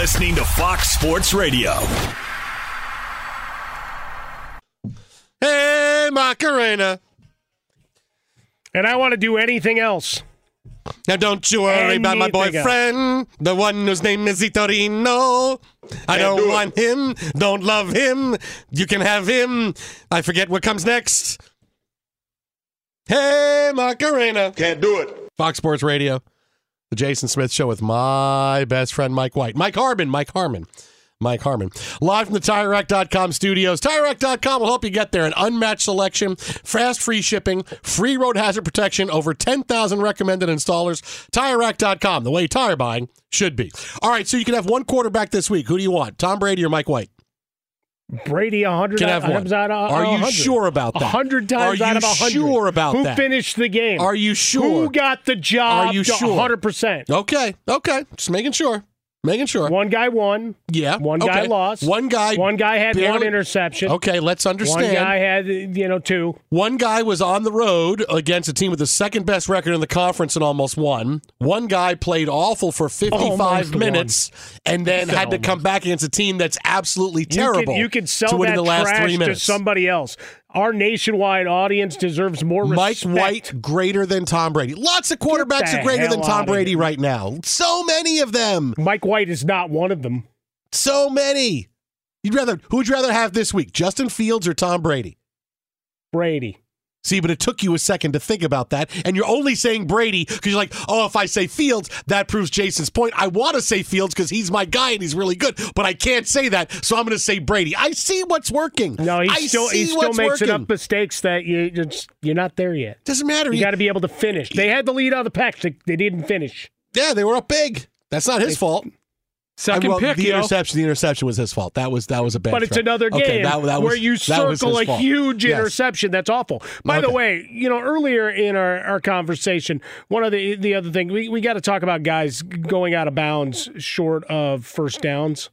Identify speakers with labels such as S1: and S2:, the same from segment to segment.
S1: Listening to Fox Sports Radio.
S2: Hey, Macarena.
S3: And I want to do anything else.
S2: Now, don't you worry about my
S3: Anything
S2: boyfriend, the one whose name is Vitorino. I
S3: Can't
S2: don't
S3: do it.
S2: want him, don't love him. You can have him. I forget what comes next. Hey, Macarena.
S4: Can't do it.
S2: Fox Sports Radio, the Jason Smith Show with my best friend, Mike White. Mike Harmon, Mike Harmon. Mike Harmon. Live from the TireRack.com studios. TireRack.com will help you get there. An unmatched selection, fast free shipping, free road hazard protection, over 10,000 recommended installers. TireRack.com, the way tire buying should be. All right, so you can have one quarterback this week. Who do you want, Tom Brady or Mike White?
S3: Brady, 100
S2: Can have
S3: times out of
S2: Are you sure about that?
S3: 100 times out of 100.
S2: sure about
S3: Who
S2: that?
S3: finished the game?
S2: Are you sure?
S3: Who got the job?
S2: Are you sure?
S3: 100%.
S2: Okay, okay. Just making sure. Making sure.
S3: One guy won.
S2: Yeah.
S3: One guy
S2: okay.
S3: lost.
S2: One guy.
S3: One guy had one interception.
S2: Okay, let's understand.
S3: One guy had, you know, two.
S2: One guy was on the road against a team with the second best record in the conference and almost won. One guy played awful for 55
S3: Almost
S2: minutes and then had to come back against a team that's absolutely
S3: You
S2: terrible.
S3: could, you could sell that
S2: the last
S3: trash
S2: three
S3: to somebody else. Our nationwide audience deserves more
S2: Mike. White greater than Tom Brady. Lots of quarterbacks are greater than Tom Brady right now. So many of them.
S3: Mike White is not one of them.
S2: So many. You'd rather who would you rather have this week, Justin Fields or Tom Brady?
S3: Brady.
S2: See, but it took you a second to think about that, and you're only saying Brady because you're like, oh, if I say Fields, that proves Jason's point. I want to say Fields because he's my guy and he's really good, but I can't say that, so I'm going to say Brady. I see what's working.
S3: No, he
S2: I
S3: still
S2: see
S3: he still makes
S2: working.
S3: enough mistakes that you just you're not there yet.
S2: Doesn't matter.
S3: You got to be able to finish. They had the lead on the pack. They, they didn't finish.
S2: Yeah, they were up big. That's not his fault.
S3: Second
S2: well,
S3: pick,
S2: the
S3: yo.
S2: interception. The interception was his fault. That was that was a bad.
S3: But it's another
S2: Okay,
S3: game
S2: that- that
S3: where
S2: was-
S3: you
S2: that was
S3: circle a
S2: fault.
S3: huge
S2: Yes.
S3: interception. That's awful. By the way, you know, earlier in our, our conversation, one of the the other thing we, we got to talk about guys going out of bounds short of first downs.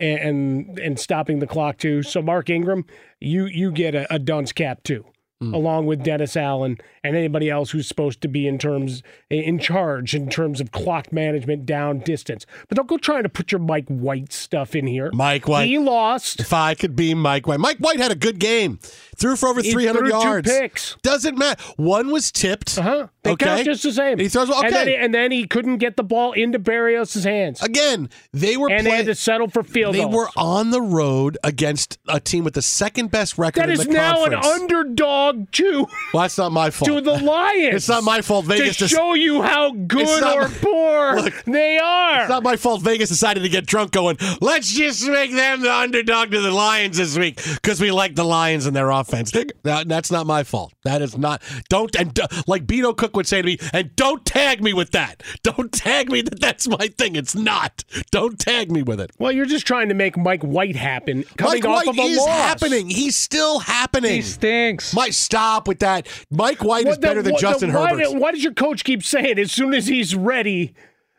S3: and and stopping the clock too. So Mark Ingram, you you get a, a dunce cap too. Hmm. Along with Dennis Allen and anybody else who's supposed to be in terms in charge in terms of clock management down distance, but don't go trying to put your Mike White stuff in here.
S2: Mike White.
S3: he lost.
S2: If I could be Mike White. Mike White had a good game. Threw for over
S3: He
S2: 300
S3: threw two
S2: yards.
S3: picks.
S2: Doesn't matter. One was tipped.
S3: Uh-huh. They
S2: okay.
S3: count just the same.
S2: He throws okay.
S3: and, then, and then he couldn't get the ball into Berrios' hands.
S2: Again, they were
S3: and they had to settle for field
S2: They
S3: goals.
S2: were on the road against a team with the second best record
S3: that
S2: in
S3: is now
S2: conference.
S3: an underdog too
S2: well, that's not my fault.
S3: The Lions.
S2: It's not my fault. Vegas
S3: to show you how good or
S2: my-
S3: poor
S2: Look,
S3: they are.
S2: It's not my fault Vegas decided to get drunk going, let's just make them the underdog to the Lions this week because we like the Lions and their offense. That, that's not my fault. That is not. Don't, and uh, like Beto Cook would say to me, and don't tag me with that. Don't tag me that that's my thing. It's not. Don't tag me with it.
S3: well, you're just trying to make Mike White happen coming
S2: Mike
S3: off
S2: White
S3: of a
S2: is
S3: loss.
S2: happening. He's still happening.
S4: He stinks.
S2: Mike, stop with that. Mike White is
S3: What the-
S2: better than
S3: what the-
S2: Justin
S3: why,
S2: Herbert.
S3: Why does your coach keep saying as soon as he's ready,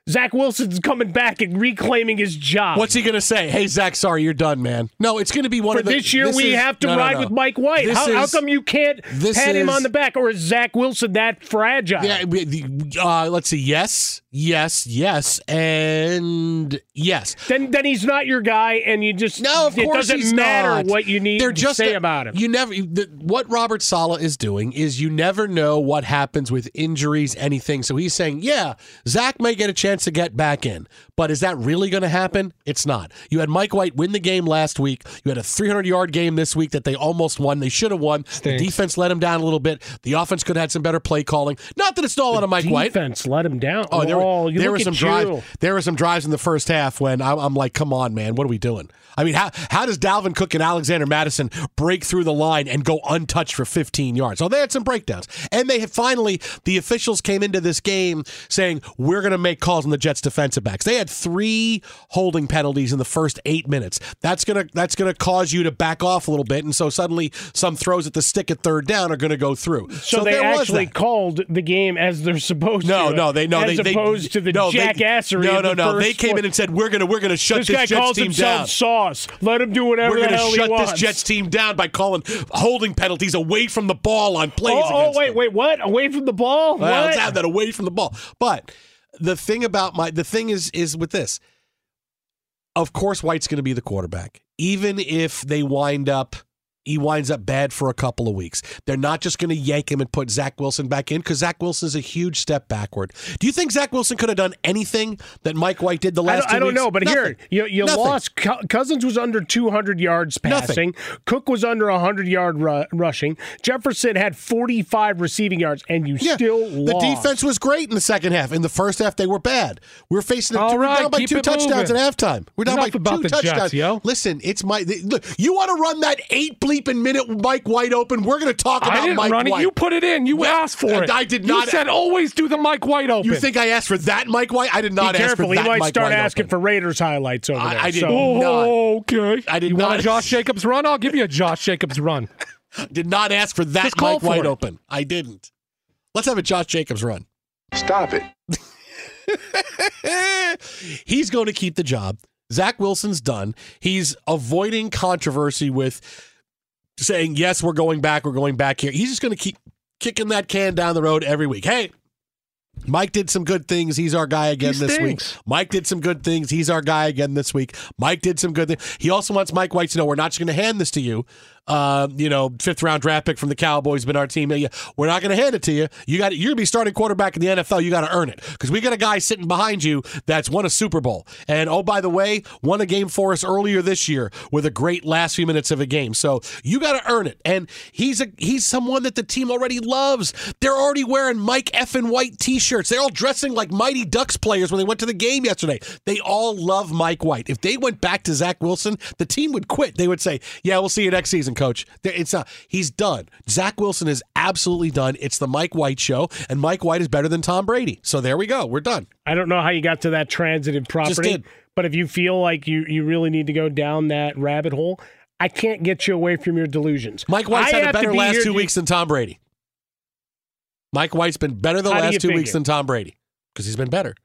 S3: Zach Wilson's coming back and reclaiming his job?
S2: What's he going to say? Hey, Zach, sorry, you're done, man. No, it's going to be one
S3: For
S2: of the.
S3: this year, we
S2: is-
S3: have to
S2: no, no,
S3: ride
S2: no.
S3: with Mike White.
S2: This
S3: How, how
S2: is-
S3: come you can't
S2: this
S3: pat him
S2: is-
S3: on the back, or is Zach Wilson that fragile?
S2: Yeah, uh, let's see. Yes, yes, yes, and yes.
S3: Then, then he's not your guy, and you just
S2: No, of
S3: it
S2: course
S3: doesn't matter
S2: not.
S3: what you need
S2: They're
S3: to
S2: just
S3: say
S2: a-
S3: about him.
S2: You never. The, what Robert Saleh is doing is you never know what happens with injuries, anything. So he's saying, yeah, Zach may get a chance to get back in, but is that really going to happen? It's not. You had Mike White win the game last week. You had a 300 yard game this week that they almost won. They should have won. The defense let him down a little bit. The offense could have had some better play calling. Not that it's all out of Mike White.
S3: Defense let him down.
S2: Oh, there, were-
S3: you
S2: there were some drives. There were some drives in the first half when I'm, I'm like, "Come on, man, what are we doing?" I mean, how how does Dalvin Cook and Alexander Mattison break through the line and go untouched for 15 yards? So they had some breakdowns, and they have finally the officials came into this game saying we're going to make calls on the Jets defensive backs. They had three holding penalties in the first eight minutes. That's gonna that's gonna cause you to back off a little bit, and so suddenly some throws at the stick at third down are going to go through.
S3: So, they actually called the game as they're supposed
S2: No,
S3: to.
S2: no, they no,
S3: as
S2: they
S3: opposed
S2: they,
S3: to the
S2: no, they-
S3: jackassery.
S2: No, no, no. They came in and said we're gonna we're gonna shut
S3: This
S2: this,
S3: guy
S2: Jets
S3: calls
S2: team
S3: himself
S2: down.
S3: Sauce. Let him do whatever
S2: We're
S3: the
S2: gonna shut this. Jets team down by calling holding penalties away from the ball on plays.
S3: Oh, oh, wait,
S2: them.
S3: wait, what? Away from the ball?
S2: Well,
S3: what?
S2: let's have that away from the ball. But the thing about my the thing is is with this. Of course, White's going to be the quarterback, even if they wind up. He winds up bad for a couple of weeks. They're not just going to yank him and put Zach Wilson back in because Zach Wilson is a huge step backward. Do you think Zach Wilson could have done anything that Mike White did the
S3: I
S2: last
S3: don't,
S2: two
S3: I don't know, but
S2: Nothing.
S3: here you you
S2: Nothing.
S3: lost. Cousins was under 200 yards
S2: Nothing.
S3: passing. Cook was under 100 yard ru- rushing. Jefferson had 45 receiving yards, and you
S2: Yeah,
S3: still
S2: the
S3: lost.
S2: defense was great in the second half. In the first half, they were bad. We're facing
S4: All
S2: we were
S4: right,
S2: down by two touchdowns
S4: moving.
S2: at halftime. We're down
S4: Enough
S2: by
S4: about
S2: two
S4: Jets,
S2: touchdowns.
S4: yo.
S2: Listen, it's my look. You want to run that eight bleeping minute Mike White open? We're going to talk about
S4: I didn't
S2: Mike
S4: run
S2: White.
S4: it. You put it in. You
S2: Yeah,
S4: asked for
S2: and
S4: it.
S2: I did not.
S4: You said always do the Mike White open.
S2: You think I asked for that Mike White? I did
S3: Be
S2: not ask
S3: careful.
S2: for
S3: He might
S2: Mike
S3: start
S2: White
S3: asking
S2: open.
S3: for Raiders highlights over
S2: I-
S3: there.
S2: I did
S3: so.
S2: not.
S4: Oh, okay.
S2: I did
S4: you want a Josh Jacobs run? I'll give you a Josh Jacobs run.
S2: Did not ask for that
S4: Just call
S2: Mike White
S4: it.
S2: open. I didn't. Let's have a Josh Jacobs run.
S5: Stop it.
S2: He's going to keep the job. Zach Wilson's done. He's avoiding controversy with saying, yes, we're going back, we're going back here. He's just going to keep kicking that can down the road every week. Hey, Mike did some good things. He's our guy again this week. Mike did some good things. He's our guy again this week. Mike did some good things. He also wants Mike White to know we're not just going to hand this to you. Uh, you know, fifth round draft pick from the Cowboys, been our team. We're not going to hand it to you. You got you're going to be starting quarterback in the NFL. You got to earn it because we got a guy sitting behind you that's won a Super Bowl. And oh, by the way, won a game for us earlier this year with a great last few minutes of a game. So you got to earn it. And he's a he's someone that the team already loves. They're already wearing Mike F and White T-shirts. They're all dressing like Mighty Ducks players when they went to the game yesterday. They all love Mike White. If they went back to Zach Wilson, the team would quit. They would say, "Yeah, we'll see you next season, coach." It's not. He's done. Zach Wilson is absolutely done. It's the Mike White show, and Mike White is better than Tom Brady. So there we go. We're done.
S3: I don't know how you got to that transitive property, but if you feel like you, you really need to go down that rabbit hole, I can't get you away from your delusions.
S2: Mike White's
S3: I
S2: had a better
S3: be
S2: last two weeks than Tom Brady. Mike White's been better the
S3: How
S2: last two
S3: figure?
S2: weeks than Tom Brady because he's been better.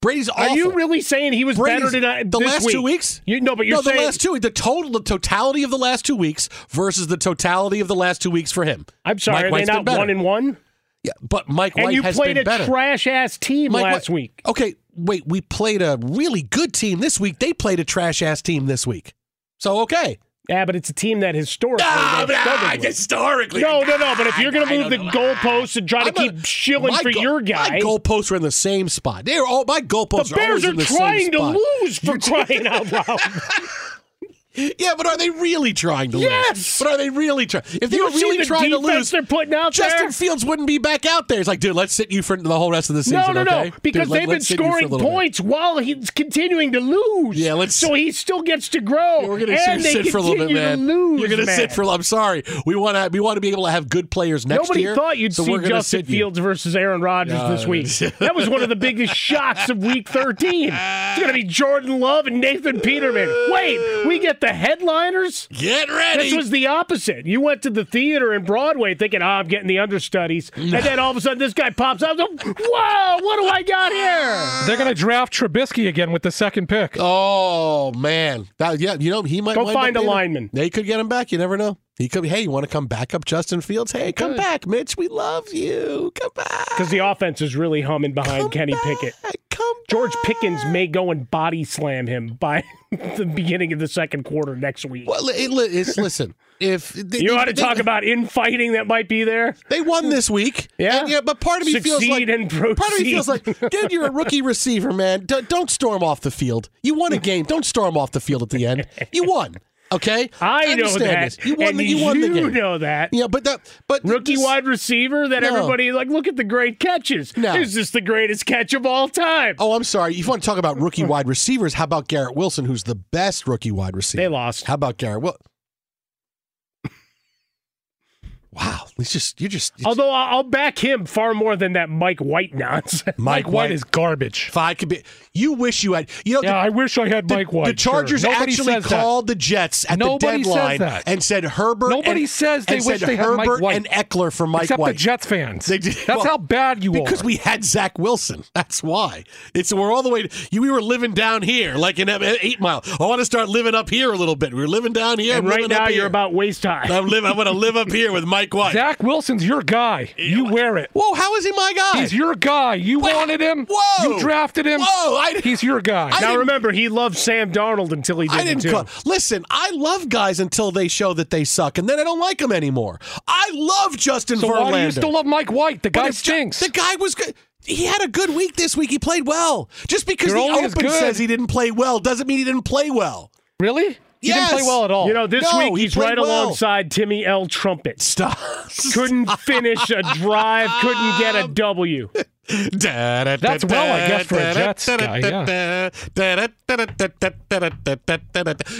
S2: Brady's awful.
S3: Are you really saying he was
S2: Brady's-
S3: better than uh,
S2: the
S3: this
S2: last
S3: week?
S2: two weeks?
S3: You, no, but you're
S2: no,
S3: saying
S2: the last two, the total, the totality of the last two weeks versus the totality of the last two weeks for him.
S3: I'm sorry,
S2: Mike
S3: are they not one and one?
S2: Yeah, but Mike White
S3: And you
S2: has
S3: played a
S2: better.
S3: trash ass team
S2: Mike
S3: last
S2: White-
S3: week.
S2: Okay, wait, we played a really good team this week. They played a trash ass team this week. So okay.
S3: Yeah, but it's a team that historically.
S2: Ah,
S3: they've
S2: but,
S3: struggled
S2: ah,
S3: with.
S2: historically.
S3: No, no, no. But if you're going to move the
S2: know.
S3: goalposts and try to
S2: I'm a-
S3: keep shilling for
S2: go-
S3: your guy,
S2: My goalposts are in the same spot. They're all my goalposts
S3: the
S2: are
S3: Bears are
S2: the
S3: trying to lose for crying out loud.
S2: Yeah, but are they really trying to lose?
S3: Yes!
S2: But are they really trying? If they
S3: You
S2: were really
S3: the
S2: trying to lose,
S3: they're putting out
S2: Justin
S3: there?
S2: Fields wouldn't be back out there. He's like, dude, let's sit you for the whole rest of the season.
S3: No, no,
S2: okay?
S3: no. Because
S2: Dude,
S3: they've been
S2: let's sit you for a
S3: scoring
S2: little bit."
S3: points while he's continuing to lose.
S2: Yeah, let's-
S3: So he still gets to grow.
S2: We're gonna
S3: and they
S2: sit for a little bit, man.
S3: Lose,
S2: You're gonna
S3: man.
S2: sit for. I'm sorry. We want to. We want to be able to have good players next
S3: Nobody
S2: year.
S3: thought you'd
S2: so
S3: see Justin
S2: sit you.
S3: Fields versus Aaron Rodgers this week. that was one of the biggest shocks of Week 13. It's going to be Jordan Love and Nathan Peterman. Wait, we get the headliners.
S2: Get ready.
S3: This was the opposite. You went to the theater in Broadway thinking, "Oh, I'm getting the understudies," and then all of a sudden this guy pops out. I'm Whoa! What do I got here?
S4: They're going to draft Trubisky again with the second pick.
S2: Oh man, that, yeah. You know he might
S3: Go find a
S2: being
S3: lineman.
S2: They could get him back. You never know. He could. Hey, you want to come back up, Justin Fields? Hey, come
S3: Good.
S2: back, Mitch. We love you. Come back.
S3: Because the offense is really humming behind
S2: Come
S3: Kenny
S2: back.
S3: Pickett.
S2: Come
S3: George
S2: back.
S3: Pickens may go and body slam him by the beginning of the second quarter next week.
S2: Well, it, it's listen. If they,
S3: You want to talk about infighting that might be there?
S2: They won this week.
S3: Yeah.
S2: And, yeah, but part of me feels like
S3: and
S2: part of me feels like, dude, you're a rookie receiver, man. D- don't storm off the field. You won a game. Don't storm off the field at the end. You won. Okay,
S3: I know that.
S2: this. You won.
S3: and
S2: the, you won the game.
S3: know that.
S2: Yeah, but that, but
S3: Rookie
S2: this-
S3: wide receiver that
S2: No.
S3: everybody like. Look at the great catches.
S2: No.
S3: Is this the greatest catch of all time?
S2: Oh, I'm sorry. If you want to talk about rookie wide receivers, how about Garrett Wilson, who's the best rookie wide receiver?
S3: They lost.
S2: How about Garrett? Well, wow, he's just you're just
S3: Although I'll back him far more than that Mike White nonsense.
S4: Mike White is garbage.
S2: If I could be, you wish you had. You know,
S4: Yeah,
S2: the,
S4: I wish I had
S2: the,
S4: Mike White.
S2: the Chargers
S4: sure.
S2: Actually
S4: says that.
S2: called the Jets at
S4: Nobody
S2: the deadline and said Herbert.
S4: Nobody
S2: and,
S4: says they wish they had Mike White.
S2: and Ekeler for Mike
S4: Except
S2: White.
S4: the Jets fans.
S2: They did-
S4: That's
S2: well,
S4: how bad you
S2: because
S4: are.
S2: Because we had Zach Wilson. That's why. It's we're all the way. You, we were living down here, like in Eight Mile. I want to start living up here a little bit. We were living down here.
S3: and right now you're about waist high.
S2: I'm live. I want to live up here with Mike White.
S4: Zach Wilson's your guy. You wear it.
S2: Whoa, how is he my guy?
S4: He's your guy. You
S2: Wha-
S4: wanted him.
S2: Whoa.
S4: You drafted him.
S2: Whoa, I-
S4: He's your guy.
S2: I
S3: now remember, he loved Sam Darnold until he
S2: I
S3: didn't
S2: didn't
S3: too.
S2: call. Listen, I love guys until they show that they suck, and then I don't like them anymore. I love Justin
S4: so
S2: Verlander.
S4: why do you still love Mike White? The
S2: But
S4: guy
S2: if Ju-
S4: stinks.
S2: the guy was good. He had a good week this week. He played well. Just because
S4: You're
S2: the open says he didn't play well doesn't mean he didn't play well.
S4: really? He
S2: Yes.
S4: didn't play well at all.
S3: You know, this
S2: No,
S3: week he's
S2: played
S3: right
S2: well.
S3: alongside Timmy L. Trumpet.
S2: Stop.
S3: Couldn't finish a drive, couldn't get a W.
S2: That's
S4: well, I guess, for a Jets guy,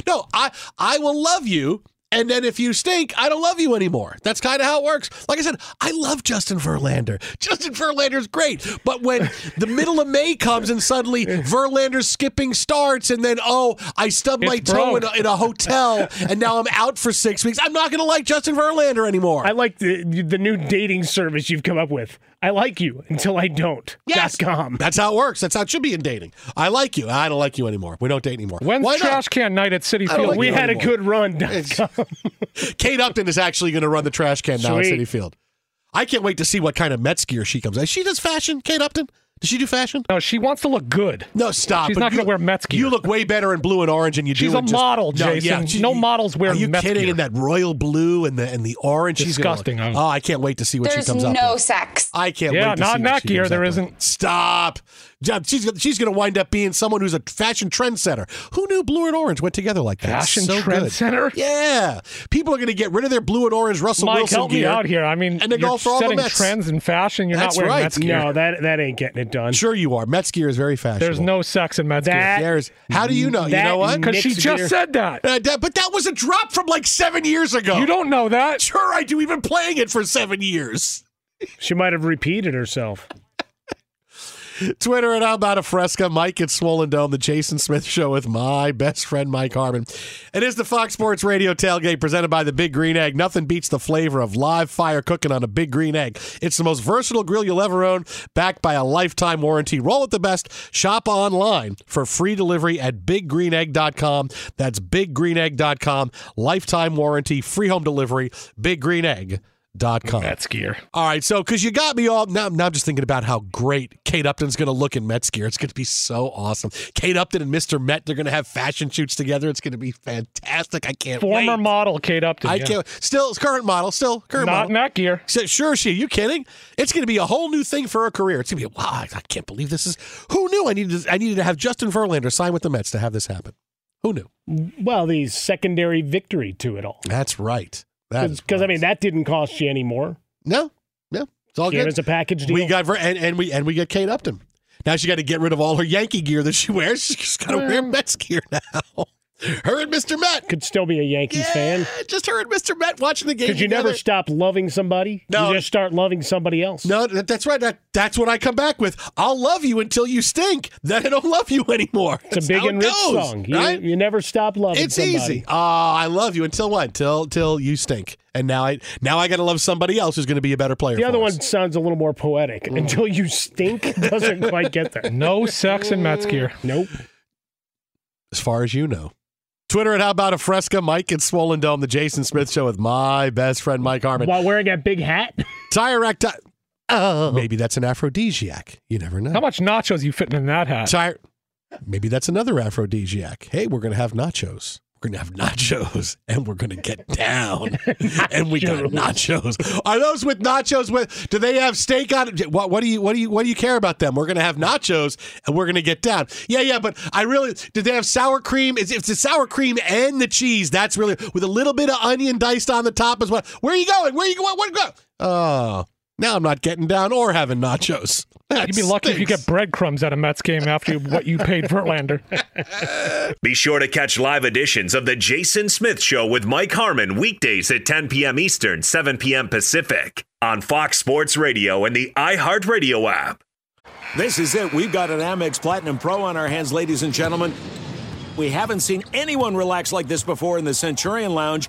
S2: No, I I will love you. And then if you stink, I don't love you anymore. That's kind of how it works. Like I said, I love Justin Verlander. Justin Verlander's great. But when the middle of May comes and suddenly Verlander's skipping starts, and then, oh, I stubbed my
S4: It's
S2: toe in a, in a hotel, and now I'm out for six weeks, I'm not going to like Justin Verlander anymore.
S3: I like the the new dating service you've come up with. I like you until I don't.
S2: Yes.
S3: Com.
S2: That's how it works. That's how it should be in dating. I like you. I don't like you anymore. We don't date anymore.
S4: When's
S2: Why not?
S4: trash can night at
S2: Citi
S4: Field?
S2: like
S3: we had a good run. Com.
S2: Kate Upton is actually going to run the trash can now at. Citi Field. I can't wait to see what kind of Mets gear she comes. In. She does fashion, Kate Upton. Does she do fashion?
S4: No, she wants to look good.
S2: No, stop.
S4: She's
S2: But
S4: not gonna wear Mets gear.
S2: You look way better in blue and orange and you
S4: She's
S2: do.
S4: She's
S2: a just-
S4: model,
S2: No, yeah,
S4: Jason.
S2: she-
S4: No models wear
S2: Are you
S4: Mets
S2: kidding?
S4: gear.
S2: In that royal blue and the and the orange, she's gonna look-
S4: Disgusting.
S2: Oh, I can't wait to see what
S6: There's
S2: she comes up There's
S6: no
S2: with.
S6: sex.
S2: I can't
S4: Yeah,
S2: wait to
S4: not
S2: see
S4: in
S2: what
S4: that
S2: she
S4: gear,
S2: comes
S4: there
S2: up
S4: isn't.
S2: with. Stop. Yeah, She's she's going to wind up being someone who's a fashion trendsetter. Who knew blue and orange went together like that?
S4: Fashion
S2: so
S4: trendsetter?
S2: Good. Yeah, people are going to get rid of their blue and orange Russell
S4: Mike,
S2: Wilson
S4: help me
S2: gear.
S4: out here. I mean,
S2: And they
S4: you're
S2: go for all the
S4: setting
S2: Mets.
S4: trends in fashion. You're
S2: That's
S4: not wearing
S2: right.
S4: Mets gear.
S3: No, that that ain't getting it done.
S2: Sure, you are. Mets gear is very fashionable.
S4: There's no sex in Mets
S3: That-
S4: gear.
S2: There's. How do you know? You know what?
S4: Because she just
S3: gear.
S4: said that.
S2: Uh, that- but that was a drop from like seven years ago.
S4: You don't know that.
S2: Sure, I do. We've been playing it for seven years.
S3: She might have repeated herself.
S2: Twitter at About a Fresca. Mike at Swollen Dome. The Jason Smith Show with my best friend Mike Harmon. It is the Fox Sports Radio tailgate presented by the Big Green Egg. Nothing beats the flavor of live fire cooking on a Big Green Egg. It's the most versatile grill you'll ever own, backed by a lifetime warranty. Roll with the best. Shop online for free delivery at biggreenegg.com. That's biggreenegg.com. Lifetime warranty, free home delivery. Biggreenegg.com.
S4: Mets gear.
S2: All right, so because you got me all now, now I'm just thinking about how great Kate Upton's going to look in Mets gear. It's going to be so awesome. Kate Upton and Mr. Met, they're going to have fashion shoots together. It's going to be fantastic. I can't
S4: Former
S2: wait.
S4: model Kate Upton.
S2: I
S4: yeah.
S2: can't. Still, current model. Still current
S4: Not
S2: model.
S4: in that gear.
S2: So- Sure, she. Are you kidding? It's going to be a whole new thing for her career. It's going to be wow. I I can't believe this is. Who knew? I needed. To, I needed to have Justin Verlander sign with the Mets to have this happen. Who knew?
S3: Well, the secondary victory to it all.
S2: That's right.
S3: Because I mean, that didn't cost you any more.
S2: no, no. It's all good.
S3: as a package deal.
S2: We got and, and we and we get Kate Upton. Now she got to get rid of all her Yankee gear that she wears. She's got to wear mm. Mets gear now. Her and Mr. Met.
S3: Could still be a Yankees fan.
S2: Just her and Mr. Met watching the game.
S3: Because you never stop loving somebody.
S2: No.
S3: You just start loving somebody else.
S2: No, that, that's right. That, that's what I come back with. I'll love you until you stink. Then I don't love you anymore.
S3: It's
S2: That's
S3: a big and rich
S2: goes,
S3: song. You,
S2: right?
S3: you never stop loving
S2: It's
S3: somebody.
S2: easy. Ah, I love you until what? Till till you stink. And now I now I got to love somebody else who's going to be a better player.
S3: The
S2: for
S3: other
S2: us.
S3: one sounds a little more poetic. Until you stink doesn't quite get there.
S4: No sex in Mets gear.
S3: Nope.
S2: as far as you know. Twitter at How About a Fresca, Mike at Swollen Dome, the Jason Smith Show with my best friend Mike Harmon.
S3: While wearing a big hat.
S2: Tire Rack. Ti- oh, maybe that's an aphrodisiac. You never know.
S4: How much nachos you fitting in that hat?
S2: Tire. Maybe that's another aphrodisiac. Hey, we're gonna have nachos. We're gonna have nachos, and we're gonna get down. and we got nachos. Are those with nachos? With do they have steak on it? What, what do you what do you what do you care about them? We're gonna have nachos, and we're gonna get down. Yeah, yeah. But I really did they have sour cream? It's, it's the sour cream and the cheese. That's really with a little bit of onion diced on the top as well. Where are you going? Where are you going? Where go? Oh, now I'm not getting down or having nachos. That
S4: You'd be lucky if you get breadcrumbs at a Mets game after what you paid Verlander.
S1: Be sure to catch live editions of The Jason Smith Show with Mike Harmon weekdays at 10 p.m. Eastern, 7 p.m. Pacific on Fox Sports Radio and the iHeartRadio app.
S6: This is it. We've got an Amex Platinum Pro on our hands, ladies and gentlemen. We haven't seen anyone relax like this before in the Centurion Lounge.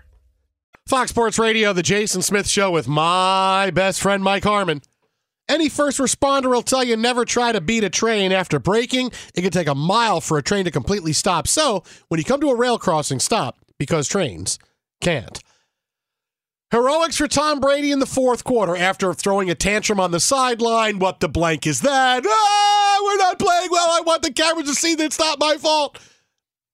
S2: Fox Sports Radio, the Jason Smith Show with my best friend Mike Harmon. Any first responder will tell you never try to beat a train after braking. It can take a mile for a train to completely stop. So when you come to a rail crossing, stop because trains can't. Heroics for Tom Brady in the fourth quarter after throwing a tantrum on the sideline. What the blank is that? Ah, we're not playing well. I want the cameras to see that it's not my fault.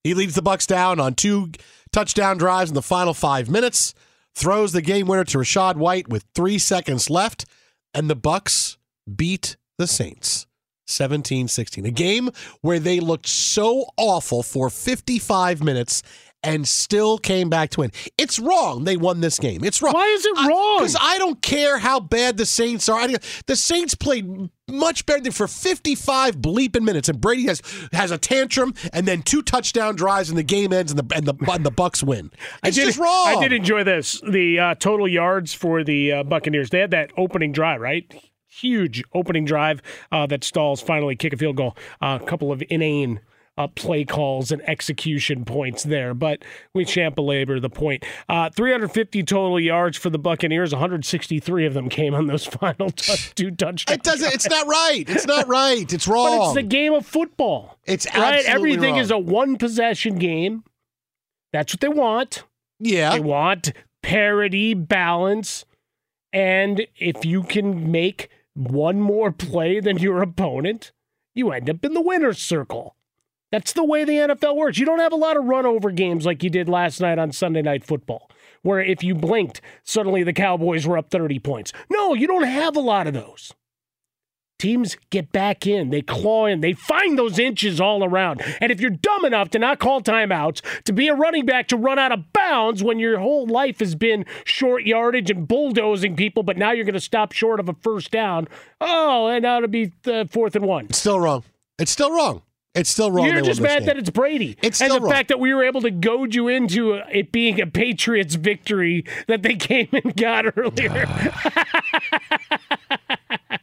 S2: He leads the Bucks down on two touchdown drives in the final five minutes. Throws the game winner to Rachaad White with three seconds left, and the Bucks beat the Saints 17-16. A game where they looked so awful for 55 minutes and still came back to win. It's wrong. They won this game. It's wrong.
S3: Why is it wrong?
S2: Because I, I, don't care how bad the Saints are. The Saints played much better than for 55 bleeping minutes, and Brady has has a tantrum and then two touchdown drives, and the game ends, and the and the, and the Bucks win. It's
S3: I did,
S2: just wrong.
S3: I did enjoy this. The uh, total yards for the uh, Buccaneers. They had that opening drive, right? Huge opening drive uh, that stalls finally kick a field goal. a couple of inane uh, play calls and execution points there, but we shan't belabor the point. Uh, 350 total yards for the Buccaneers. 163 of them came on those final t- two touchdowns.
S2: It doesn't. It's not right. It's not right. It's wrong.
S3: But it's the game of football.
S2: It's
S3: right. Everything
S2: wrong.
S3: is a one possession game. That's what they want.
S2: Yeah.
S3: They want parity, balance, and if you can make one more play than your opponent, you end up in the winner's circle. That's the way the NFL works. You don't have a lot of run over games like you did last night on Sunday Night Football, where if you blinked, suddenly the Cowboys were up 30 points. No, you don't have a lot of those. Teams get back in, they claw in, they find those inches all around. And if you're dumb enough to not call timeouts, to be a running back to run out of bounds when your whole life has been short yardage and bulldozing people, but now you're going to stop short of a first down, oh, and now it'll be uh, fourth and one.
S2: It's still wrong. It's still wrong. It's still wrong.
S3: You're just mad that it's Brady.
S2: It's
S3: and the
S2: wrong.
S3: fact that we were able to goad you into it being a Patriots victory that they came and got earlier.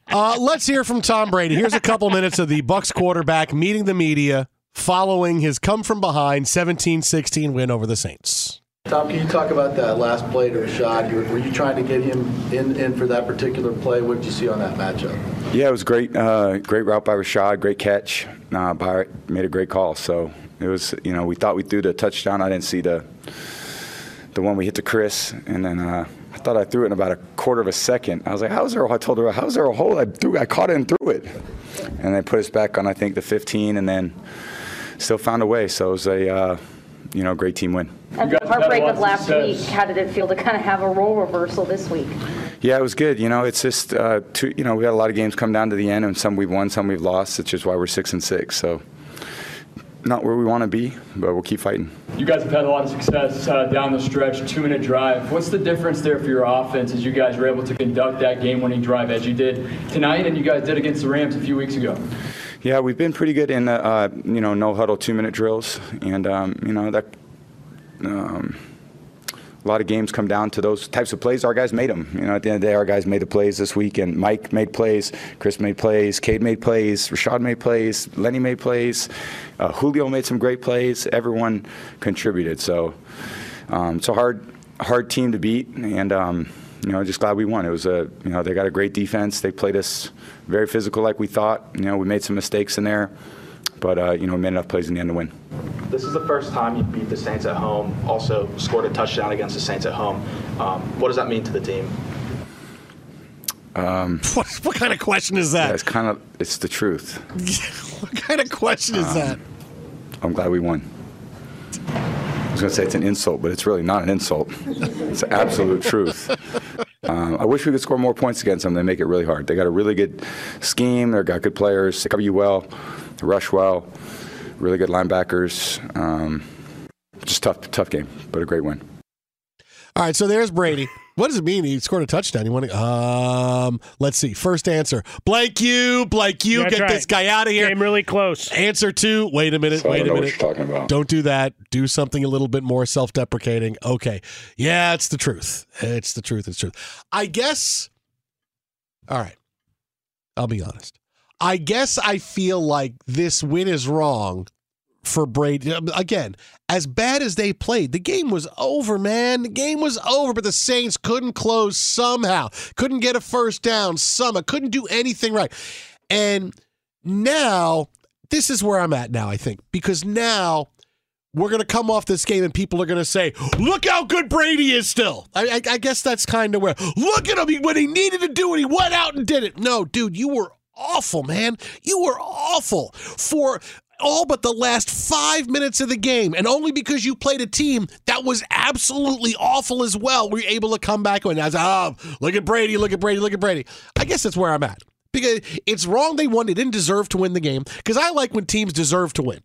S2: uh, let's hear from Tom Brady. Here's a couple minutes of the Bucks quarterback meeting the media following his come from behind 17-16 win over the Saints.
S7: Tom, can you talk about that last play to Rachaad? You were, were you trying to get him in, in for that particular play? What did you see on that matchup?
S8: Yeah, it was great. Uh, great route by Rachaad. Great catch. Uh, by, made a great call. So it was, you know, we thought we threw the touchdown. I didn't see the the one we hit to Chris, and then uh, I thought I threw it in about a quarter of a second. I was like, "How's there?" I told her, "How's there a hole?" I threw, I caught it and threw it, and they put us back on I think the 15, and then still found a way. So it was a uh, you know great team win.
S9: And the heartbreak of last week, how did it feel to kind of have a role reversal this week?
S8: Yeah, it was good. You know, it's just uh, two, you know we had a lot of games come down to the end, and some we've won, some we've lost. Which is why we're six and six. So not where we want to be, but we'll keep fighting.
S10: You guys have had a lot of success uh, down the stretch, two-minute drive. What's the difference there for your offense as you guys were able to conduct that game-winning drive as you did tonight, and you guys did against the Rams a few weeks ago?
S8: Yeah, we've been pretty good in the uh, you know no huddle two-minute drills, and um, you know that. Um, a lot of games come down to those types of plays. Our guys made them. You know, at the end of the day, our guys made the plays this week, and Mike made plays, Chris made plays, Cade made plays, Rachaad made plays, Lenny made plays, uh, Julio made some great plays. Everyone contributed. So um, it's a hard, hard team to beat, and um, you know, just glad we won. It was a, you know, they got a great defense. They played us very physical, like we thought. You know, we made some mistakes in there, but uh, you know, we made enough plays in the end to win.
S11: This is the first time you beat the Saints at home. Also scored a touchdown against the Saints at home. Um, what does that mean to the team?
S8: Um,
S2: what, what kind of question is that?
S8: Yeah, it's kind of it's the truth.
S2: what kind of question is
S8: Um,
S2: that?
S8: I'm glad we won. I was going to say it's an insult, but it's really not an insult. It's absolute truth. Um, I wish we could score more points against them. They make it really hard. They got a really good scheme. They've got good players. They cover you well. They rush well. Really good linebackers. Um, just tough, tough game, but a great win.
S2: All right, so there's Brady. What does it mean? He scored a touchdown. You want to? Um, let's see. First answer: blank you, blank you.
S3: That's
S2: Get
S3: right.
S2: this guy out of here.
S3: Came really close.
S2: Answer two. Wait a minute.
S8: So I
S2: wait
S8: don't
S2: a
S8: know what
S2: minute.
S8: you're talking about.
S2: Don't do that. Do something a little bit more self-deprecating. Okay. Yeah, it's the truth. It's the truth. It's the truth. I guess. All right. I'll be honest. I guess I feel like this win is wrong for Brady. Um, again, as bad as they played, the game was over, man. The game was over, but the Saints couldn't close somehow. Couldn't get a first down somehow. Couldn't do anything right. And now, this is where I'm at now, I think, because now we're going to come off this game and people are going to say, look how good Brady is still. I, I, I guess that's kind of where, look at him. He, when he needed to do it, he went out and did it. No, dude, you were awful, man. You were awful for all but the last five minutes of the game. And only because you played a team that was absolutely awful as well, were you able to come back and, oh, look at Brady, look at Brady, look at Brady. I guess that's where I'm at. Because it's wrong they won. They didn't deserve to win the game. Because I like when teams deserve to win.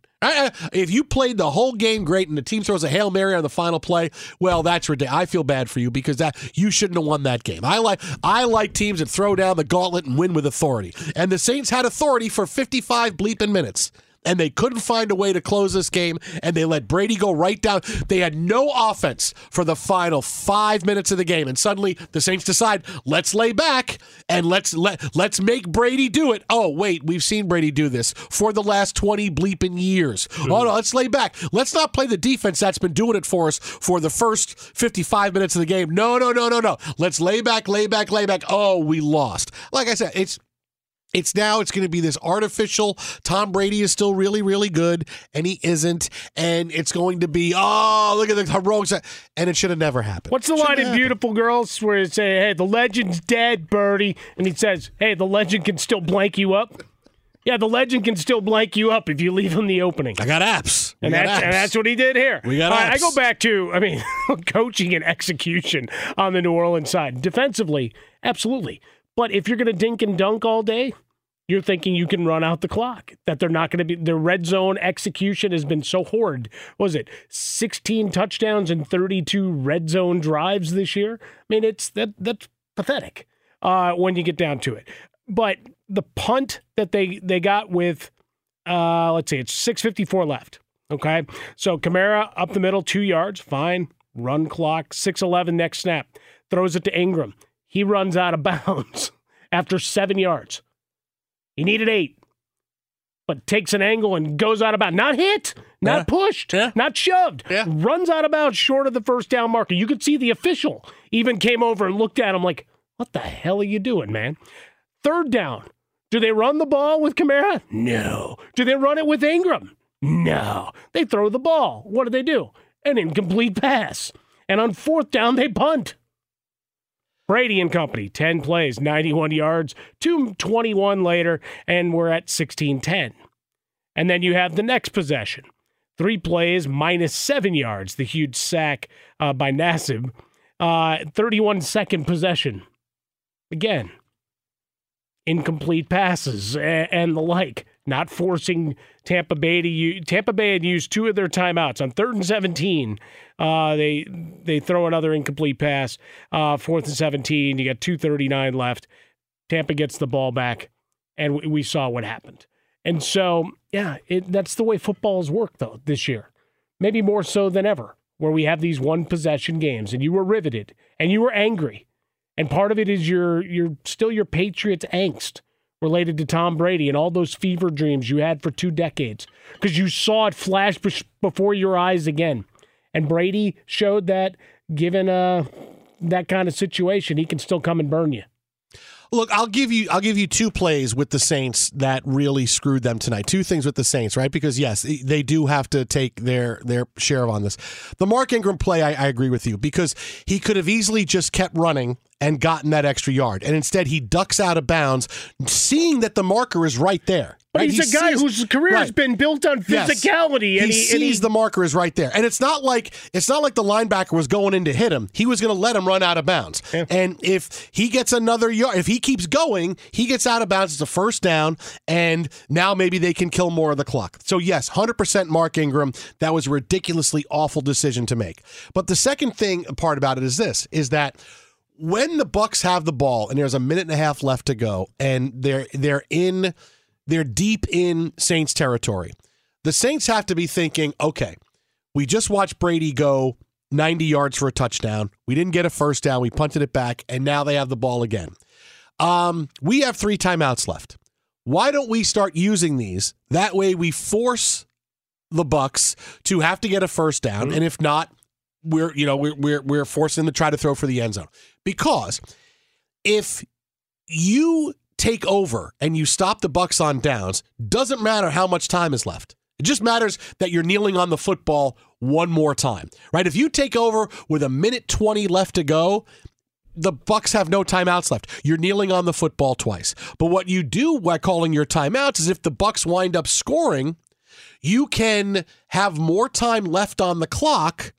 S2: If you played the whole game great and the team throws a hail mary on the final play, well, that's ridiculous. I feel bad for you because that you shouldn't have won that game. I like I like teams that throw down the gauntlet and win with authority. And the Saints had authority for 55 bleeping minutes. And they couldn't find a way to close this game, and they let Brady go right down. They had no offense for the final five minutes of the game, and suddenly the Saints decide, let's lay back and let's let let's make Brady do it. Oh wait, we've seen Brady do this for the last twenty bleeping years. Oh no, let's lay back. Let's not play the defense that's been doing it for us for the first fifty-five minutes of the game. No, no, no, no, no. Let's lay back, lay back, lay back. Oh, we lost. Like I said, it's it's now it's going to be this artificial Tom Brady is still really really good and he isn't and it's going to be oh look at the heroics and it should have never happened.
S3: What's the line in Beautiful Girls where it say, "Hey, the legend's dead, Birdie," and he says, "Hey, the legend can still blank you up." Yeah, the legend can still blank you up if you leave him the opening.
S2: I got apps.
S3: And that's, and that's what he did here.
S2: We got
S3: All right, I go back to, I mean, coaching and execution on the New Orleans side. Defensively, absolutely. But if you're going to dink and dunk all day, you're thinking you can run out the clock. That they're not going to be, their red zone execution has been so horrid. What was it 16 touchdowns and 32 red zone drives this year? I mean, it's that that's pathetic uh, when you get down to it. But the punt that they they got with uh, let's see, it's 654 left. Okay. So Kamara up the middle, two yards, fine. Run clock, 611 next snap. Throws it to Ingram. He runs out of bounds after seven yards. He needed eight, but takes an angle and goes out of bounds. Not hit, not
S2: Yeah.
S3: pushed, not shoved. Runs out of bounds short of the first down marker. You could see the official even came over and looked at him like, what the hell are you doing, man? Third down. Do they run the ball with Kamara? No. Do they run it with Ingram? No. They throw the ball. What do they do? An incomplete pass. And on fourth down, they punt. Brady and company, 10 plays, 91 yards, 221 later, and we're at 1610. And then you have the next possession. Three plays, minus seven yards, the huge sack uh, by Nassib. Uh, 31 second possession. Again, incomplete passes a- and the like, not forcing Tampa Bay to use. Tampa Bay had used two of their timeouts on third and 17. Uh, they they throw another incomplete pass. Uh, fourth and 17. You got 239 left. Tampa gets the ball back, and we, we saw what happened. And so, yeah, it, that's the way football's worked though this year. Maybe more so than ever, where we have these one possession games, and you were riveted and you were angry. And part of it is your your still your Patriots angst related to Tom Brady and all those fever dreams you had for two decades because you saw it flash before your eyes again. And Brady showed that given uh that kind of situation, he can still come and burn you.
S2: Look, I'll give you I'll give you two plays with the Saints that really screwed them tonight. Two things with the Saints, right? Because yes, they do have to take their their share of on this. The Mark Ingram play, I, I agree with you because he could have easily just kept running and gotten that extra yard, and instead he ducks out of bounds, seeing that the marker is right there.
S3: But
S2: right?
S3: he's
S2: He
S3: a guy
S2: sees-
S3: whose career has been built on
S2: Yes.
S3: physicality, and
S2: he,
S3: he,
S2: sees
S3: he-
S2: the marker is right there, and it's not like it's not like the linebacker was going in to hit him. He was going to let him run out of bounds, and if he gets another yard, if he keeps going, he gets out of bounds. It's a first down, and now maybe they can kill more of the clock. So yes, hundred percent, Mark Ingram. That was a ridiculously awful decision to make. But the second thing part about it is this: is that when the Bucks have the ball and there's a minute and a half left to go, and they're they're in they're deep in Saints territory. The Saints have to be thinking, okay, we just watched Brady go 90 yards for a touchdown. We didn't get a first down. We punted it back, and now they have the ball again. Um, we have three timeouts left. Why don't we start using these? That way we force the Bucks to have to get a first down, and if not, we're you know we're we're we're forcing them to try to throw for the end zone because if you take over and you stop the Bucks on downs, doesn't matter how much time is left. It just matters that you're kneeling on the football one more time, right? If you take over with a minute 20 left to go, the Bucks have no timeouts left. You're kneeling on the football twice. But what you do by calling your timeouts is if the Bucks wind up scoring, you can have more time left on the clock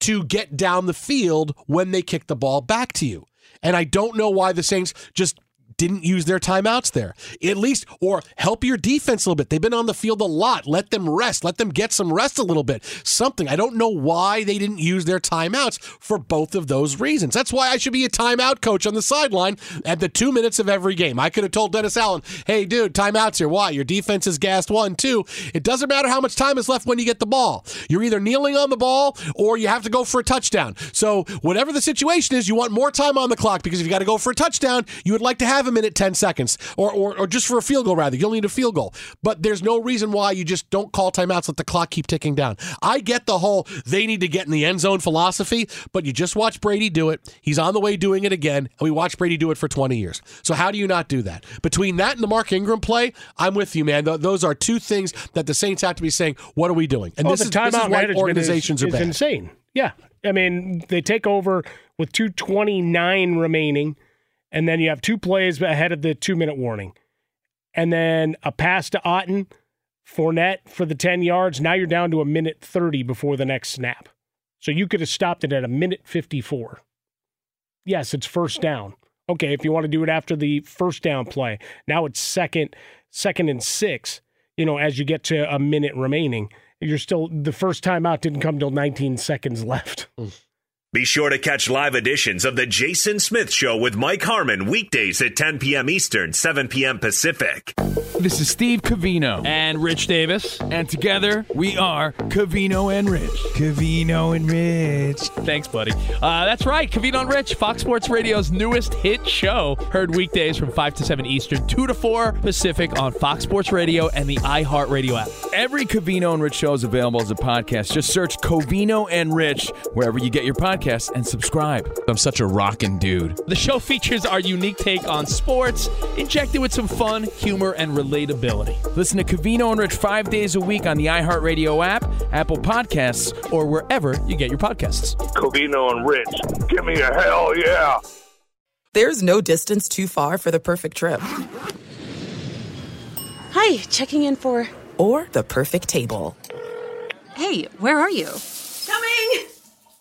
S2: to get down the field when they kick the ball back to you. And I don't know why the Saints just didn't use their timeouts there. At least, or help your defense a little bit. They've been on the field a lot. Let them rest. Let them get some rest a little bit. Something. I don't know why they didn't use their timeouts for both of those reasons. That's why I should be a timeout coach on the sideline at the two minutes of every game. I could have told Dennis Allen, hey, dude, timeouts here. Why? Your defense is gassed one, two. It doesn't matter how much time is left when you get the ball. You're either kneeling on the ball or you have to go for a touchdown. So, whatever the situation is, you want more time on the clock because if you got to go for a touchdown, you would like to have a minute 10 seconds or, or, or just for a field goal, rather. You'll need a field goal. But there's no reason why you just don't call timeouts, let the clock keep ticking down. I get the whole they need to get in the end zone philosophy, but you just watch Brady do it. He's on the way doing it again, and we watched Brady do it for 20 years. So, how do you not do that? Between that and the Mark Ingram play, I'm with you, man. Those are two things that the Saints have to be saying, what are we doing? And
S3: oh,
S2: this,
S3: the
S2: is, this
S3: timeout
S2: is why organizations
S3: is,
S2: are bad.
S3: insane. Yeah, I mean they take over with two twenty nine remaining, and then you have two plays ahead of the two minute warning, and then a pass to Otten, Fournette for the ten yards. Now you're down to a minute thirty before the next snap, so you could have stopped it at a minute fifty four. Yes, it's first down. Okay, if you want to do it after the first down play, now it's second, second and six. You know, as you get to a minute remaining, you're still the first time out didn't come till 19 seconds left. Mm.
S1: Be sure to catch live editions of The Jason Smith Show with Mike Harmon weekdays at 10 p.m. Eastern, 7 p.m. Pacific.
S12: This is Steve Covino and Rich Davis, and together we are Covino and Rich. Covino and Rich. Thanks, buddy. Uh, that's right, Covino and Rich, Fox Sports Radio's newest hit show. Heard weekdays from 5 to 7 Eastern, 2 to 4 Pacific on Fox Sports Radio and the iHeartRadio app.
S13: Every Covino and Rich show is available as a podcast. Just search Covino and Rich wherever you get your podcasts and subscribe.
S12: I'm such a rockin' dude. The show features our unique take on sports, injected with some fun, humor, and relatability.
S13: Listen to Covino and Rich five days a week on the iHeartRadio app, Apple Podcasts, or wherever you get your podcasts.
S14: Covino and Rich, give me a hell yeah.
S15: There's no distance too far for the perfect trip.
S16: Hi, checking in for.
S15: Or the perfect table.
S16: Hey, where are you?
S15: Coming!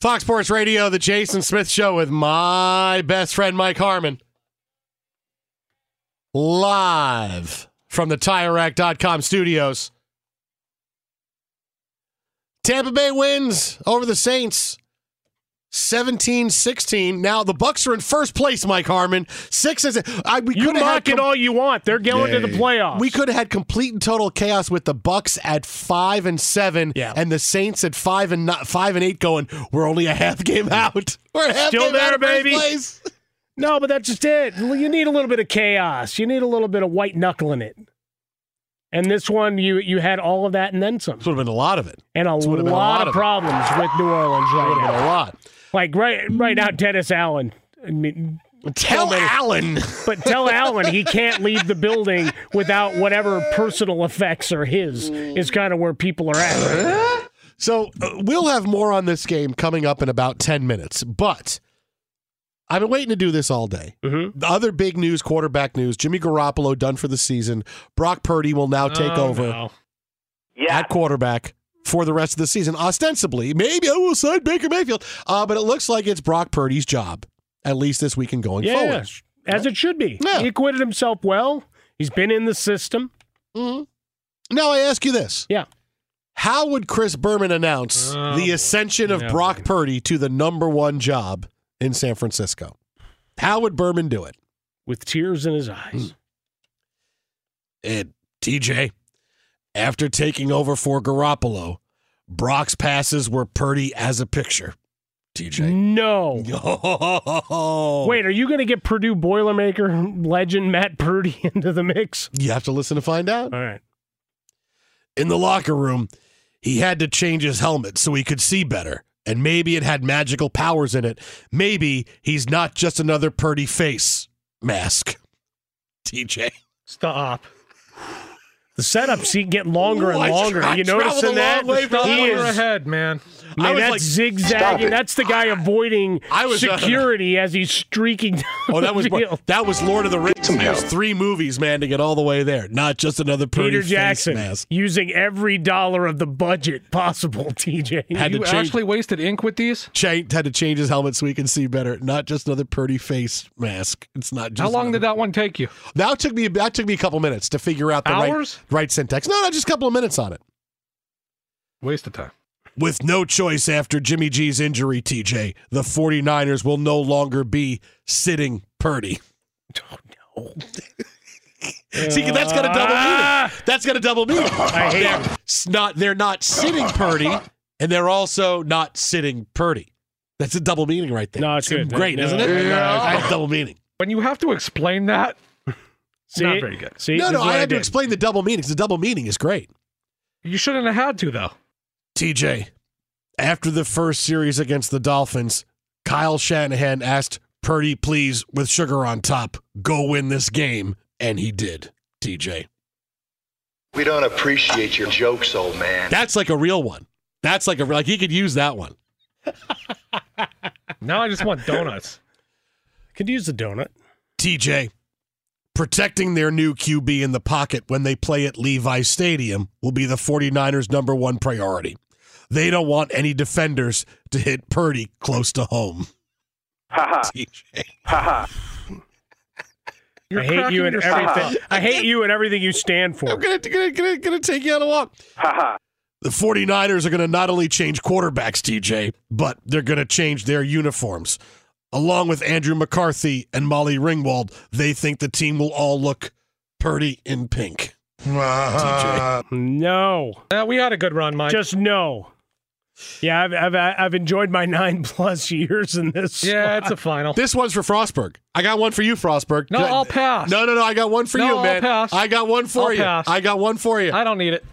S2: Fox Sports Radio, the Jason Smith Show with my best friend Mike Harmon. Live from the TireRack.com studios. Tampa Bay wins over the Saints 17-16. Now the Bucks are in first place, Mike Harmon. Six is I we could
S3: mock
S2: had
S3: it all you want. They're going to the playoffs.
S2: We could have had complete and total chaos with the Bucks at five and seven,
S3: Yeah.
S2: and the Saints at five and not, five and eight. Going, we're only a half game out. We're half
S3: Still
S2: game
S3: there,
S2: out of
S3: baby.
S2: place.
S3: No, but that's just it. You need a little bit of chaos. You need a little bit of white knuckling it. And this one, you you had all of that and then some.
S2: This would have been a lot of it.
S3: And a
S2: This would have been a
S3: lot,
S2: lot
S3: of
S2: of
S3: problems with New Orleans right
S2: Would have been a lot.
S3: Like right right now, Dennis Allen. I mean,
S2: Tell
S3: so many-
S2: Allen.
S3: but tell Allen he can't leave the building without whatever personal effects are his. Is kind of where people are at. Right.
S2: So uh, we'll have more on this game coming up in about 10 minutes. But I've been waiting to do this all day.
S3: Mm-hmm.
S2: The other big news, quarterback news Jimmy Garoppolo done for the season. Brock Purdy will now take
S4: Oh,
S2: over
S4: no.
S2: at quarterback for the rest of the season. Ostensibly, maybe I will sign Baker Mayfield. Uh, but it looks like it's Brock Purdy's job, at least this week and going
S3: Yeah,
S2: forward.
S3: as it should be.
S2: Yeah.
S3: He acquitted himself well. He's been in the system.
S2: Mhm. Now I ask you this.
S3: Yeah.
S2: How would Chris Berman announce
S4: Oh,
S2: the ascension of
S4: yeah,
S2: Brock Purdy to the number one job in San Francisco? How would Berman do it?
S3: with tears in his eyes.
S2: And TJ, after taking over for Garoppolo, Brock's passes were Purdy as a picture. TJ.
S3: No.
S2: Oh.
S3: Wait, are you going to get Purdue Boilermaker legend Matt Purdy into the mix?
S2: You have to listen to find out.
S3: All right.
S2: In the locker room, he had to change his helmet so he could see better. And maybe it had magical powers in it. Maybe he's not just another Purdy face mask. TJ.
S4: Stop.
S3: The setups get longer
S2: Ooh,
S3: and longer.
S2: tra-
S3: you
S2: traveled
S3: noticing that?
S2: way
S3: he
S4: Over
S3: is,
S4: ahead, man.
S2: I
S3: man,
S2: was
S3: that's
S2: like,
S3: zigzagging. That's the guy avoiding
S2: I was, uh,
S3: security as he's streaking down
S2: Oh, that was
S3: the field.
S2: that was Lord of the Rings. There's three movies, man, to get all the way there. Not just another Purdy
S3: Peter
S2: face
S3: Jackson
S2: mask.
S3: using every dollar of the budget possible, TJ.
S2: Had to change-
S4: actually wasted ink with these?
S2: Cha- had to change his helmet so he can see better. Not just another pretty face mask. It's not just
S4: How long
S2: another-
S4: did that one take you?
S2: That took me. That took me a couple minutes to figure out the
S4: Hours?
S2: right right syntax. No, no, just a couple of minutes on it.
S4: Waste of time.
S2: With no choice after Jimmy G's injury, TJ, the 49ers will no longer be sitting Purdy.
S3: Oh, no.
S2: See, that's got a double meaning. That's got a double meaning.
S3: I hate
S2: they're s- not. They're not sitting Purdy, and they're also not sitting Purdy. That's a double meaning right there.
S3: No, it's good.
S2: Great,
S3: No,
S2: isn't it?
S3: no, no,
S2: That's double meaning.
S4: When you have to explain that,
S3: See?
S4: not very good.
S3: See,
S2: No, no,
S3: is what
S2: I had to explain the double meanings. The double meaning is great.
S4: You shouldn't have had to, though.
S2: TJ, after the first series against the Dolphins, Kyle Shanahan asked Purdy, please, with sugar on top, go win this game. And he did, TJ.
S17: We don't appreciate your jokes, old man.
S2: That's like a real one. That's like a, like he could use that one.
S4: Now I just want donuts.
S3: Could use a donut.
S2: TJ, protecting their new QB in the pocket when they play at Levi Stadium will be the 49ers' number one priority. They don't want any defenders to hit Purdy close to home.
S14: Ha ha. Ha ha.
S3: I hate you and
S14: cracking yourself
S3: everything. I hate you and everything you stand for.
S2: I'm gonna, gonna, gonna, gonna take you on a walk.
S14: Ha ha.
S2: The 49ers are going to not only change quarterbacks, TJ, but they're going to change their uniforms. Along with Andrew McCarthy and Molly Ringwald, they think the team will all look Purdy in pink. TJ.
S3: No.
S4: Uh, we had a good run, Mike.
S3: Just no. Yeah, I've, I've I've enjoyed my nine plus years in this.
S4: yeah, it's a final.
S2: This one's for Frostberg. I got one for you, Frostberg.
S4: No,
S2: I-
S4: I'll pass.
S2: No, no, no. I got one for
S4: No,
S2: you,
S4: I'll
S2: man.
S4: pass.
S2: I got one for
S4: I'll
S2: you.
S4: pass.
S2: I got one for you.
S4: I don't need it.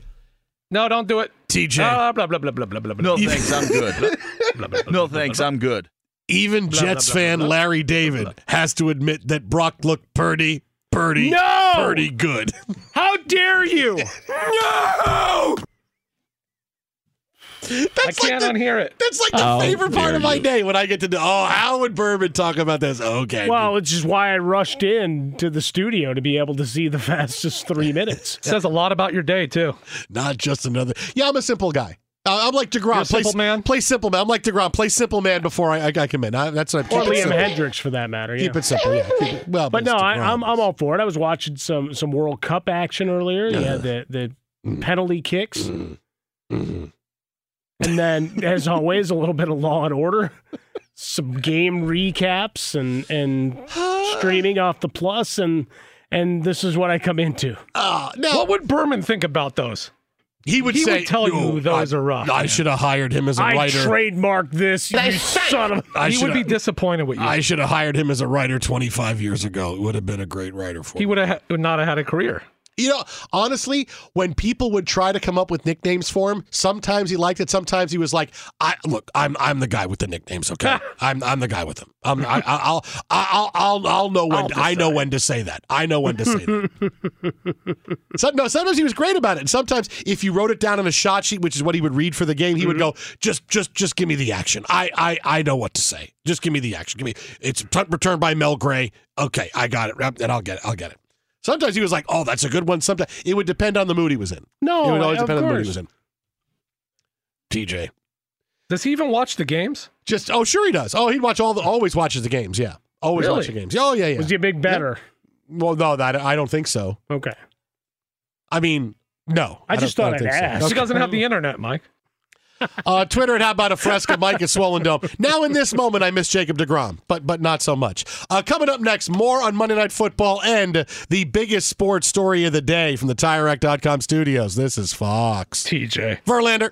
S4: No, don't do it.
S2: TJ.
S4: Ah, blah blah blah blah blah blah. blah.
S18: No thanks, I'm good. no thanks, I'm good.
S2: Even
S4: Blah, blah,
S2: Jets
S4: blah,
S2: fan
S4: blah, blah.
S2: Larry David has to admit that Brock looked Purdy, Purdy,
S3: No!
S2: Purdy good.
S3: How dare you?
S2: no!
S4: I can't unhear it.
S2: That's like the
S3: How
S2: favorite part of my
S3: you.
S2: day when I get to know, oh, how would Berman talk about this? Okay.
S3: Well, it's just why I rushed in to the studio to be able to see the fastest three minutes.
S4: Says a lot about your day too.
S2: not just another. Yeah, I'm a simple guy. Uh, I'm like
S4: You're
S2: Degrom. Play,
S4: simple man?
S2: Play simple man. I'm like Degrom. Play simple man before I, I, I come in. I, that's what I
S3: Or Liam. Hendriks, for that matter.
S2: Keep
S3: yeah.
S2: it simple. Yeah. Keep it, well,
S3: But no, I,
S2: DeGrom.
S3: I'm I'm all for it. I was watching some some World Cup action earlier. You had the the
S2: Mm.
S3: penalty kicks,
S2: Mm-hmm.
S3: and then as always, a little bit of Law and Order, some game recaps, and and streaming off the plus, and and this is what I come into.
S2: Uh, no,
S4: What would Berman think about those?
S2: He would
S4: he
S2: say
S4: would tell
S2: "No,
S4: you those
S2: I,
S4: are rough.
S2: I should have hired him as a
S3: I
S2: writer.
S3: I trademarked this. You son of. a-
S2: I
S4: he would be disappointed with you.
S2: I should have hired him as a writer 25 years ago. It would have been a great writer for
S4: he would have would not have had a career.
S2: You know, honestly, when people would try to come up with nicknames for him, sometimes he liked it. Sometimes he was like, "I look, I'm I'm the guy with the nicknames. Okay, I'm I'm the guy with them. I'm, I, I'll I'll I'll I'll know when
S4: I'll
S2: I know when to say that. I know when to say that. so, no, sometimes he was great about it. And sometimes if you wrote it down on a shot sheet, which is what he would read for the game, he would mm-hmm. go, "Just just just give me the action. I I I know what to say. Just give me the action. Give me it's t- returned by Mel Gray. Okay, I got it, and I'll get it. I'll get it." Sometimes he was like, "Oh, that's a good one." Sometimes it would depend on the mood he was in.
S3: No,
S2: it would always
S3: of
S2: depend on the mood he
S3: course.
S2: was in. TJ,
S4: Does he even watch the games?
S2: just oh, sure he does. Oh, he'd watch all the always watches the games. Yeah, always
S4: Really?
S2: watch the games. Oh yeah, yeah.
S3: Was he a big better?
S2: well, no, that I don't think so.
S3: Okay.
S2: I mean, no.
S3: I just thought I'd
S2: so.
S3: ask.
S4: He doesn't have the internet, Mike.
S2: Uh, Twitter at How About a Fresca, Mike is Swollen Dome. Now, in this moment, I miss Jacob DeGrom, but but not so much. Uh, coming up next, more on Monday Night Football and the biggest sports story of the day from the TireRack.com studios. This is Fox.
S4: TJ.
S2: Verlander.